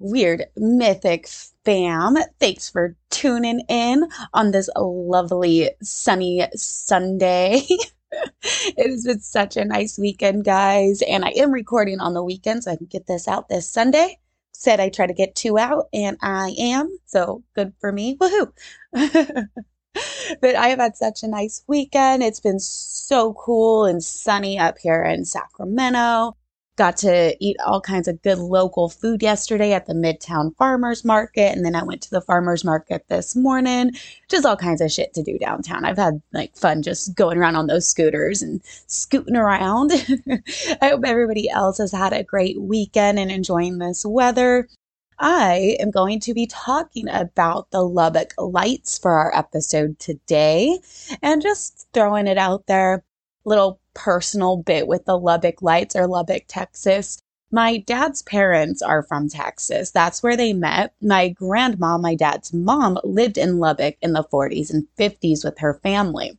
Weird mythic fam. Thanks for tuning in on this lovely sunny Sunday. it has been such a nice weekend, guys. And I am recording on the weekend so I can get this out this Sunday. Said I try to get two out, and I am. So good for me. Woohoo! but I have had such a nice weekend. It's been so cool and sunny up here in Sacramento. Got to eat all kinds of good local food yesterday at the Midtown Farmers Market. And then I went to the farmers market this morning. Just all kinds of shit to do downtown. I've had like fun just going around on those scooters and scooting around. I hope everybody else has had a great weekend and enjoying this weather. I am going to be talking about the Lubbock Lights for our episode today and just throwing it out there. Little personal bit with the Lubbock Lights or Lubbock, Texas. My dad's parents are from Texas. That's where they met. My grandma, my dad's mom, lived in Lubbock in the 40s and 50s with her family.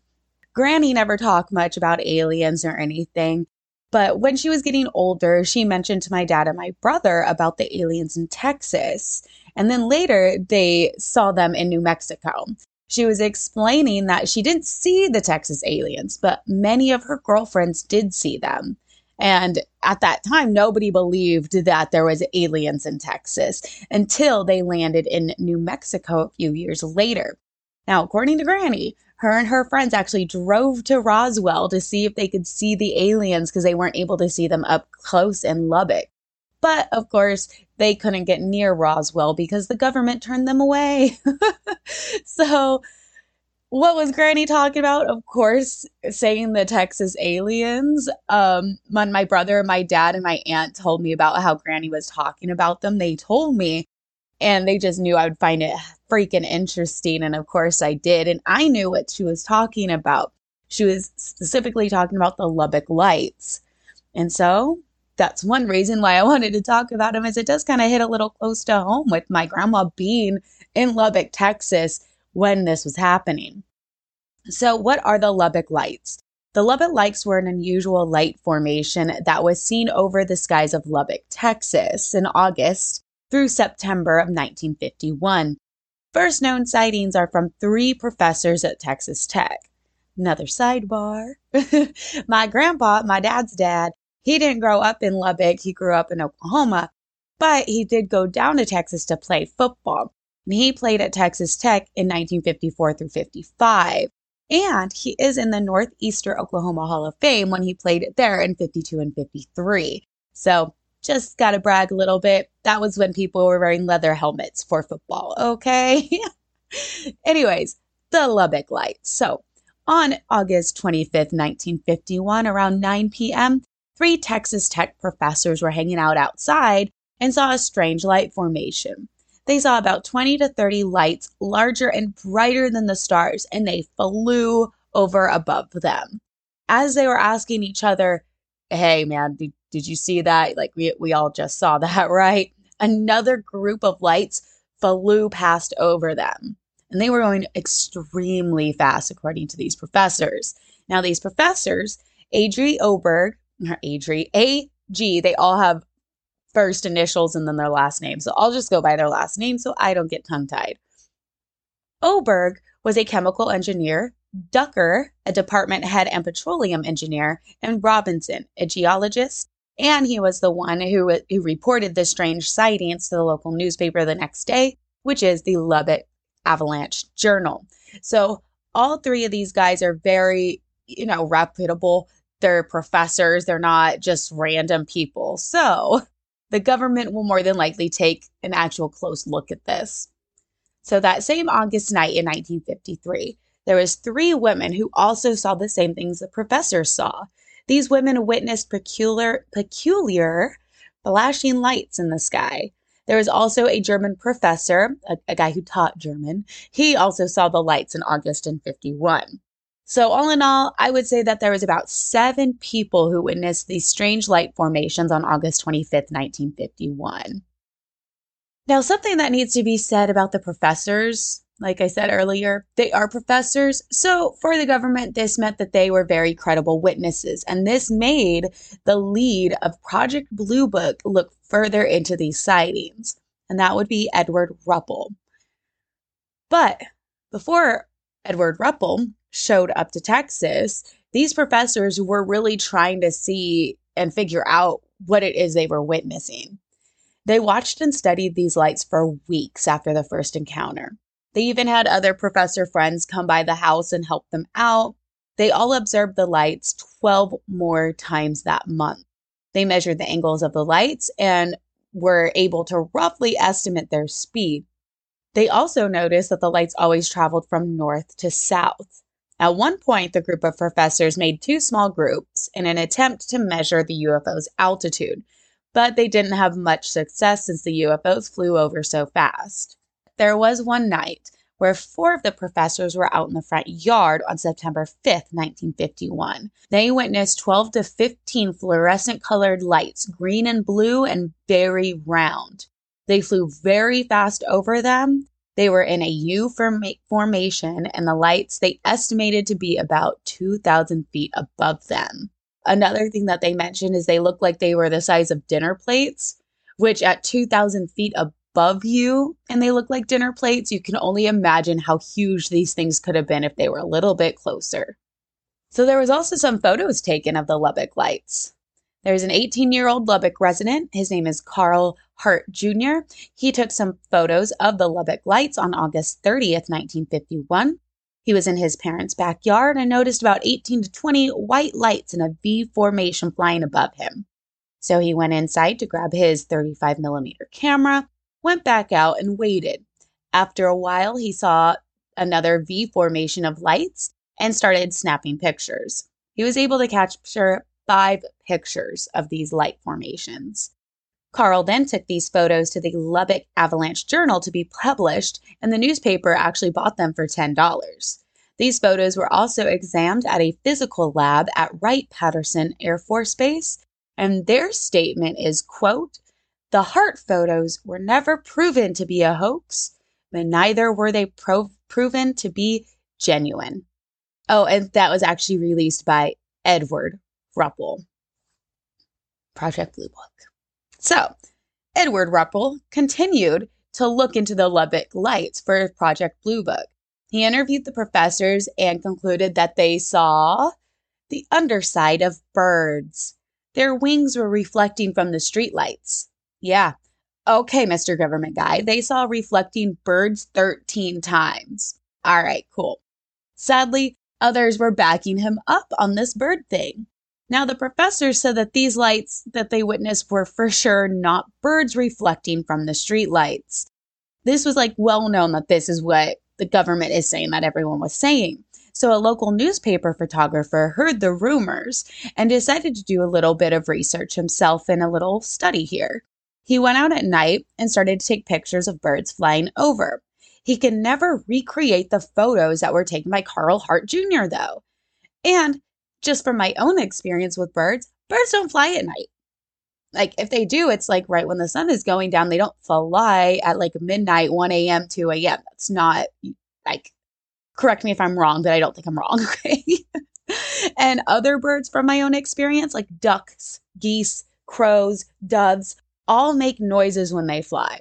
Granny never talked much about aliens or anything, but when she was getting older, she mentioned to my dad and my brother about the aliens in Texas. And then later, they saw them in New Mexico. She was explaining that she didn't see the Texas aliens, but many of her girlfriends did see them. And at that time, nobody believed that there was aliens in Texas until they landed in New Mexico a few years later. Now, according to Granny, her and her friends actually drove to Roswell to see if they could see the aliens because they weren't able to see them up close in Lubbock. But of course, they couldn't get near Roswell because the government turned them away. so, what was Granny talking about? Of course, saying the Texas aliens. Um, when my brother, my dad, and my aunt told me about how Granny was talking about them, they told me and they just knew I would find it freaking interesting. And of course I did. And I knew what she was talking about. She was specifically talking about the Lubbock Lights. And so that's one reason why I wanted to talk about him is it does kind of hit a little close to home with my grandma being in Lubbock, Texas when this was happening. So what are the Lubbock Lights? The Lubbock Lights were an unusual light formation that was seen over the skies of Lubbock, Texas in August through September of 1951. First known sightings are from three professors at Texas Tech. Another sidebar. my grandpa, my dad's dad, he didn't grow up in Lubbock, he grew up in Oklahoma, but he did go down to Texas to play football. And he played at Texas Tech in 1954 through 55. And he is in the Northeastern Oklahoma Hall of Fame when he played there in 52 and 53. So just got to brag a little bit. That was when people were wearing leather helmets for football, okay? Anyways, the Lubbock Lights. So, on August 25th, 1951, around 9 p.m., three Texas Tech professors were hanging out outside and saw a strange light formation. They saw about 20 to 30 lights larger and brighter than the stars, and they flew over above them. As they were asking each other, Hey, man, did, did you see that? Like we we all just saw that, right? Another group of lights flew past over them. And they were going extremely fast, according to these professors. Now, these professors, Adri Oberg, Adri, A-G, they all have first initials and then their last name. So I'll just go by their last name so I don't get tongue tied. Oberg was a chemical engineer Ducker, a department head and petroleum engineer, and Robinson, a geologist. And he was the one who, who reported the strange sightings to the local newspaper the next day, which is the Lubbock Avalanche Journal. So all three of these guys are very, you know, reputable. They're professors, they're not just random people. So the government will more than likely take an actual close look at this. So that same August night in 1953, there was three women who also saw the same things the professor saw. These women witnessed peculiar, peculiar flashing lights in the sky. There was also a German professor, a, a guy who taught German. He also saw the lights in August in 51. So, all in all, I would say that there was about seven people who witnessed these strange light formations on August 25th, 1951. Now, something that needs to be said about the professors like I said earlier, they are professors. So for the government, this meant that they were very credible witnesses. And this made the lead of Project Blue Book look further into these sightings. And that would be Edward Ruppelt. But before Edward Ruppelt showed up to Texas, these professors were really trying to see and figure out what it is they were witnessing. They watched and studied these lights for weeks after the first encounter. They even had other professor friends come by the house and help them out. They all observed the lights 12 more times that month. They measured the angles of the lights and were able to roughly estimate their speed. They also noticed that the lights always traveled from north to south. At one point, the group of professors made two small groups in an attempt to measure the UFO's altitude, but they didn't have much success since the UFOs flew over so fast. There was one night where four of the professors were out in the front yard on September 5th, 1951. They witnessed 12 to 15 fluorescent colored lights, green and blue and very round. They flew very fast over them. They were in a U formation, and the lights they estimated to be about 2,000 feet above them. Another thing that they mentioned is they looked like they were the size of dinner plates, which at 2,000 feet above you and they look like dinner plates, you can only imagine how huge these things could have been if they were a little bit closer. So there was also some photos taken of the Lubbock lights. There's an 18 year old Lubbock resident. His name is Carl Hart Jr. He took some photos of the Lubbock lights on August 30th, 1951. He was in his parents' backyard and noticed about 18 to 20 white lights in a V formation flying above him. So he went inside to grab his 35 millimeter camera, went back out, and waited. After a while, he saw another V formation of lights and started snapping pictures. He was able to capture five pictures of these light formations. Carl then took these photos to the Lubbock Avalanche Journal to be published, and the newspaper actually bought them for $10. These photos were also examined at a physical lab at Wright-Patterson Air Force Base, and their statement is, quote, the Hart photos were never proven to be a hoax, but neither were they pro- proven to be genuine. Oh, and that was actually released by Edward Ruppelt. Project Blue Book. So, Edward Ruppelt continued to look into the Lubbock lights for Project Blue Book. He interviewed the professors and concluded that they saw the underside of birds. Their wings were reflecting from the streetlights. Yeah. Okay, Mr. Government Guy. They saw reflecting birds 13 times. All right, cool. Sadly, others were backing him up on this bird thing. Now, the professor said that these lights that they witnessed were for sure not birds reflecting from the street lights. This was like well known that this is what the government is saying that everyone was saying. So, a local newspaper photographer heard the rumors and decided to do a little bit of research himself in a little study here. He went out at night and started to take pictures of birds flying over. He could never recreate the photos that were taken by Carl Hart Jr., though. And just from my own experience with birds, birds don't fly at night. Like if they do, it's like right when the sun is going down. They don't fly at like midnight, 1 a.m., 2 a.m. That's not like, correct me if I'm wrong, but I don't think I'm wrong. Okay. and other birds from my own experience, like ducks, geese, crows, doves, all make noises when they fly.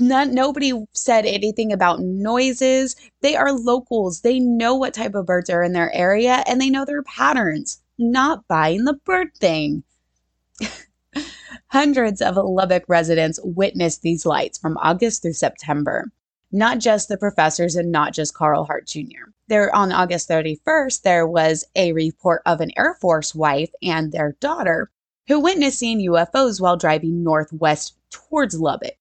None, nobody said anything about noises. They are locals. They know what type of birds are in their area and they know their patterns. Not buying the bird thing. Hundreds of Lubbock residents witnessed these lights from August through September. Not just the professors and not just Carl Hart Jr. There on August 31st, there was a report of an Air Force wife and their daughter who witnessed seeing UFOs while driving northwest towards Lubbock.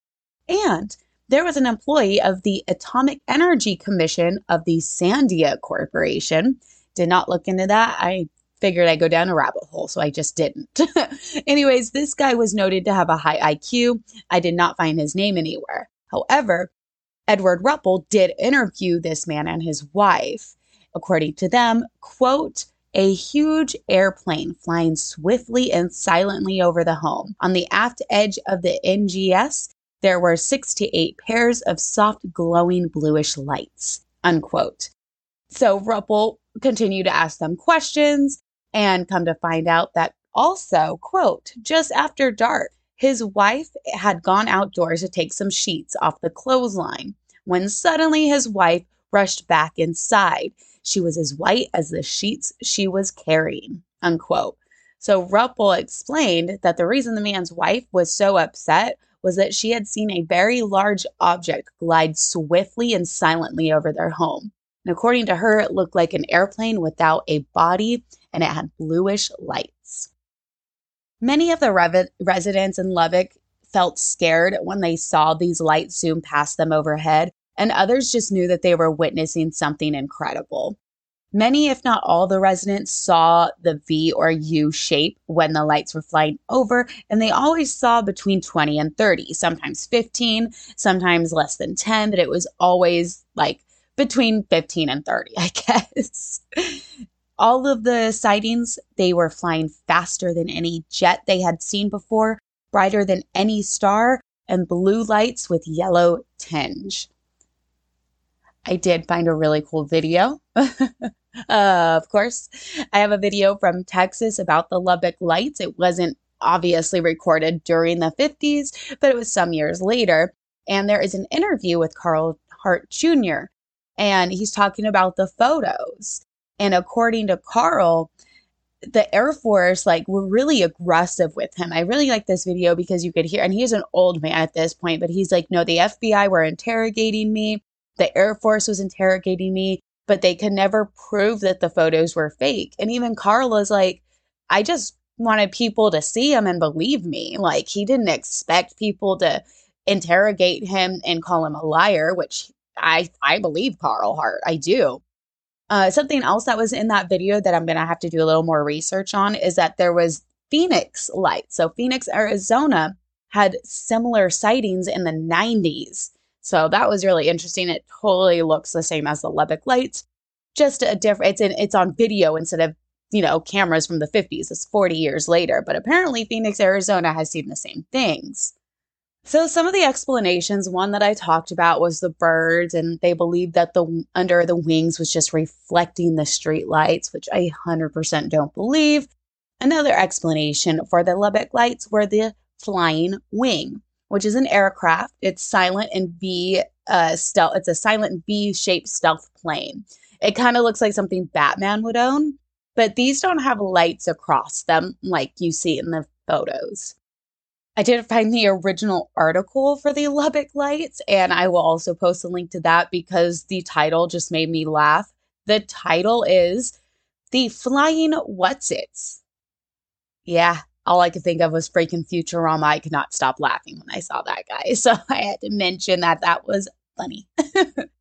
And there was an employee of the Atomic Energy Commission of the Sandia Corporation. Did not look into that. I figured I'd go down a rabbit hole, so I just didn't. Anyways, this guy was noted to have a high IQ. I did not find his name anywhere. However, Edward Ruppelt did interview this man and his wife. According to them, quote, a huge airplane flying swiftly and silently over the home. On the aft edge of the NGS, there were six to eight pairs of soft, glowing bluish lights, unquote. So Ruppelt continued to ask them questions and come to find out that also, quote, just after dark, his wife had gone outdoors to take some sheets off the clothesline when suddenly his wife rushed back inside. She was as white as the sheets she was carrying, unquote. So Ruppelt explained that the reason the man's wife was so upset was that she had seen a very large object glide swiftly and silently over their home. And according to her, it looked like an airplane without a body and it had bluish lights. Many of the rev- residents in Lubbock felt scared when they saw these lights zoom past them overhead, and others just knew that they were witnessing something incredible. Many, if not all, the residents saw the V or U shape when the lights were flying over, and they always saw between 20 and 30, sometimes 15, sometimes less than 10, but it was always like between 15 and 30, I guess. all of the sightings, they were flying faster than any jet they had seen before, brighter than any star, and blue lights with yellow tinge. I did find a really cool video. uh, of course, I have a video from Texas about the Lubbock lights. It wasn't obviously recorded during the 50s, but it was some years later. And there is an interview with Carl Hart Jr., and he's talking about the photos. And according to Carl, the Air Force like were really aggressive with him. I really like this video because you could hear, and he's an old man at this point, but he's like, no, the FBI were interrogating me. The Air Force was interrogating me, but they could never prove that the photos were fake. And even Carl is like, I just wanted people to see him and believe me. Like he didn't expect people to interrogate him and call him a liar, which I I believe Carl Hart. I do. Uh, something else that was in that video that I'm going to have to do a little more research on is that there was Phoenix lights. So Phoenix, Arizona had similar sightings in the 90s. So that was really interesting. It totally looks the same as the Lubbock lights, just a different. It's in it's on video instead of you know cameras from the 50s. It's 40 years later, but apparently Phoenix, Arizona has seen the same things. So some of the explanations, one that I talked about was the birds, and they believed that the under the wings was just reflecting the street lights, which I 100% don't believe. Another explanation for the Lubbock lights were the flying wing, which is an aircraft. It's silent and V uh, stealth. It's a silent V-shaped stealth plane. It kind of looks like something Batman would own, but these don't have lights across them like you see in the photos. I did find the original article for the Lubbock Lights, and I will also post a link to that because the title just made me laugh. The title is The Flying What's Its. Yeah, all I could think of was freaking Futurama. I could not stop laughing when I saw that guy. So I had to mention that that was funny.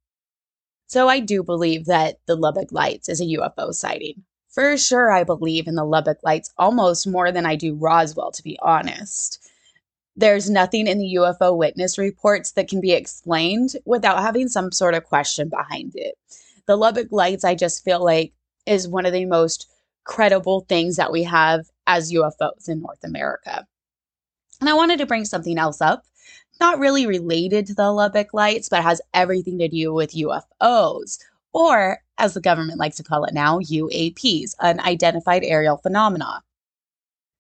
so I do believe that the Lubbock Lights is a UFO sighting. For sure, I believe in the Lubbock Lights almost more than I do Roswell, to be honest there's nothing in the UFO witness reports that can be explained without having some sort of question behind it. The Lubbock Lights, I just feel like, is one of the most credible things that we have as UFOs in North America. And I wanted to bring something else up, not really related to the Lubbock Lights, but has everything to do with UFOs, or as the government likes to call it now, UAPs, unidentified aerial phenomena.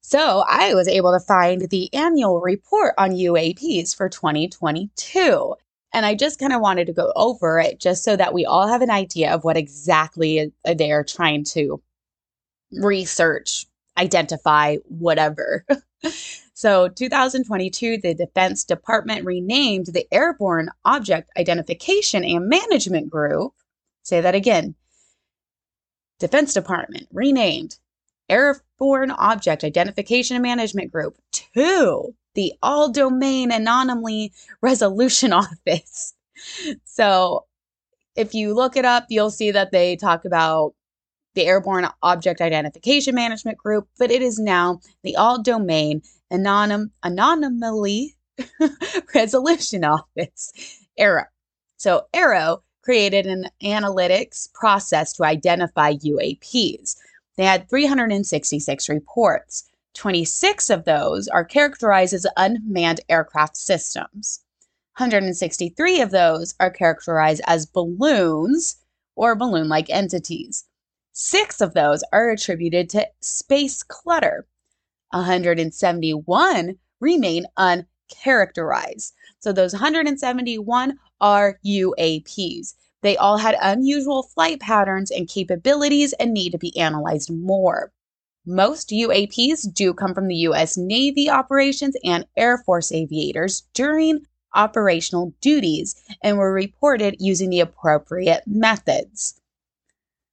So I was able to find the annual report on UAPs for 2022. And I just kind of wanted to go over it just so that we all have an idea of what exactly they are trying to research, identify, whatever. so, 2022, the Defense Department renamed the Airborne Object Identification and Management Group. Say that again. Defense Department renamed Airborne Object Identification and Management Group. to the All Domain Anomaly Resolution Office. So if you look it up, you'll see that they talk about the Airborne Object Identification Management Group, but it is now the All Domain Anonym- Anomaly Resolution Office, AARO. So, AARO created an analytics process to identify UAPs. They had 366 reports. 26 of those are characterized as unmanned aircraft systems. 163 of those are characterized as balloons or balloon like entities. Six of those are attributed to space clutter. 171 remain uncharacterized. So those 171 are UAPs. They all had unusual flight patterns and capabilities and need to be analyzed more. Most UAPs do come from the US Navy operations and Air Force aviators during operational duties and were reported using the appropriate methods.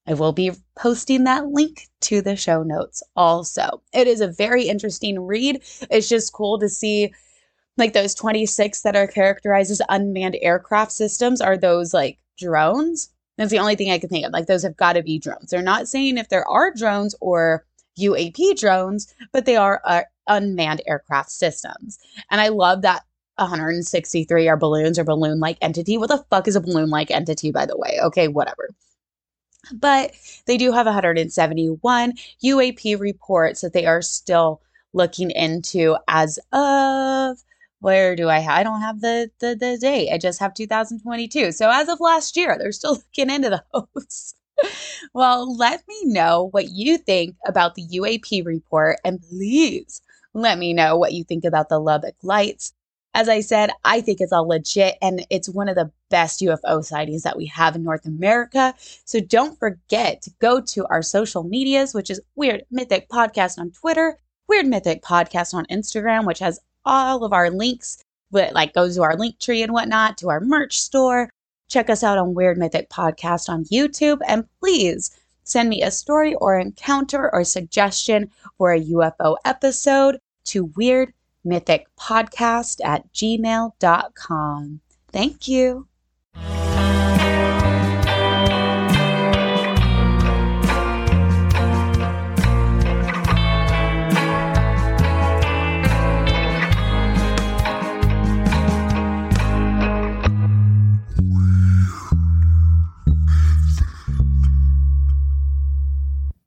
I will be posting that link to the show notes also. It is a very interesting read. It's just cool to see like those 26 that are characterized as unmanned aircraft systems are those like drones. That's the only thing I can think of. Like those have got to be drones. They're not saying if there are drones or UAP drones, but they are uh, unmanned aircraft systems. And I love that 163 are balloons or balloon like entity. What the fuck is a balloon like entity, by the way? Okay, whatever. But they do have 171 UAP reports that they are still looking into as of where do I have? I don't have the, the the date. I just have 2022. So as of last year, they're still looking into those. well, let me know what you think about the UAP report and please let me know what you think about the Lubbock Lights. As I said, I think it's all legit and it's one of the best UFO sightings that we have in North America. So don't forget to go to our social medias, which is Weird Mythic Podcast on Twitter, Weird Mythic Podcast on Instagram, which has all of our links, but like goes to our link tree and whatnot, to our merch store. Check us out on Weird Mythic Podcast on YouTube. And please send me a story or encounter or suggestion for a UFO episode to Weird mythicpodcast at gmail.com. Thank you.